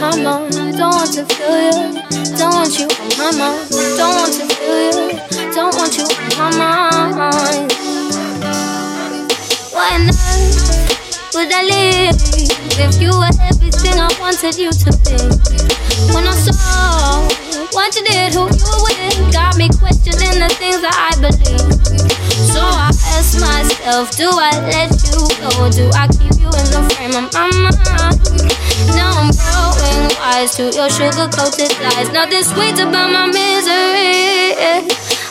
you. Don't want to feel, you. don't want you on my mind. Don't want to feel you. Don't want you on my mind. Why on earth would I live if you were everything I wanted you to be? When I saw what you did, who you were with, got me questioning the things that I believe. So I ask myself, do I let you go? Do I keep you in the frame of my mind? Now I'm growing to your sugar coated lies. Nothing sweet about my misery.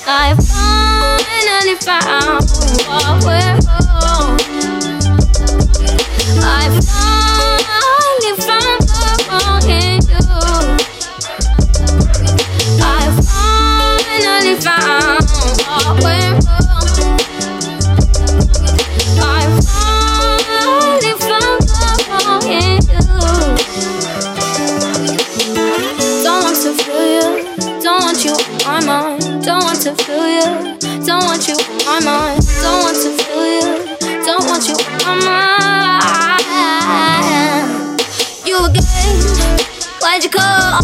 I finally found what we're on. I finally found the wrong in you. I finally found what we're my mind. Don't want to feel you. Don't want you on my mind. Don't want to feel you. Don't want you on my mind. You again. Why'd you call?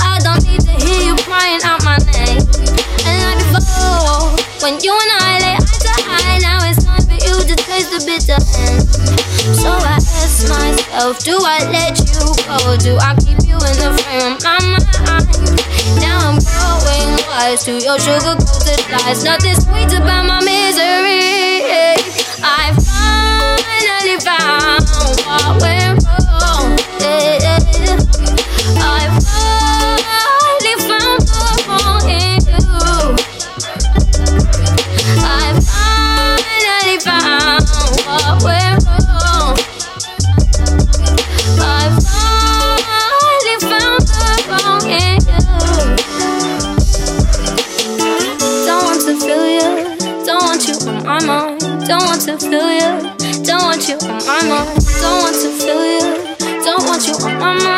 I don't need to hear you crying out my name. And like before, when you and I lay eye to eye, now it's time for you to taste the bitter end. So I ask myself, do I let you go? Do I keep you in the frame of my mind? Wise to your sugar coated lies. Nothing sweet about my misery. My mind. Don't want to feel you. Don't want you on my mind. Don't want to feel you. Don't want you on my mind.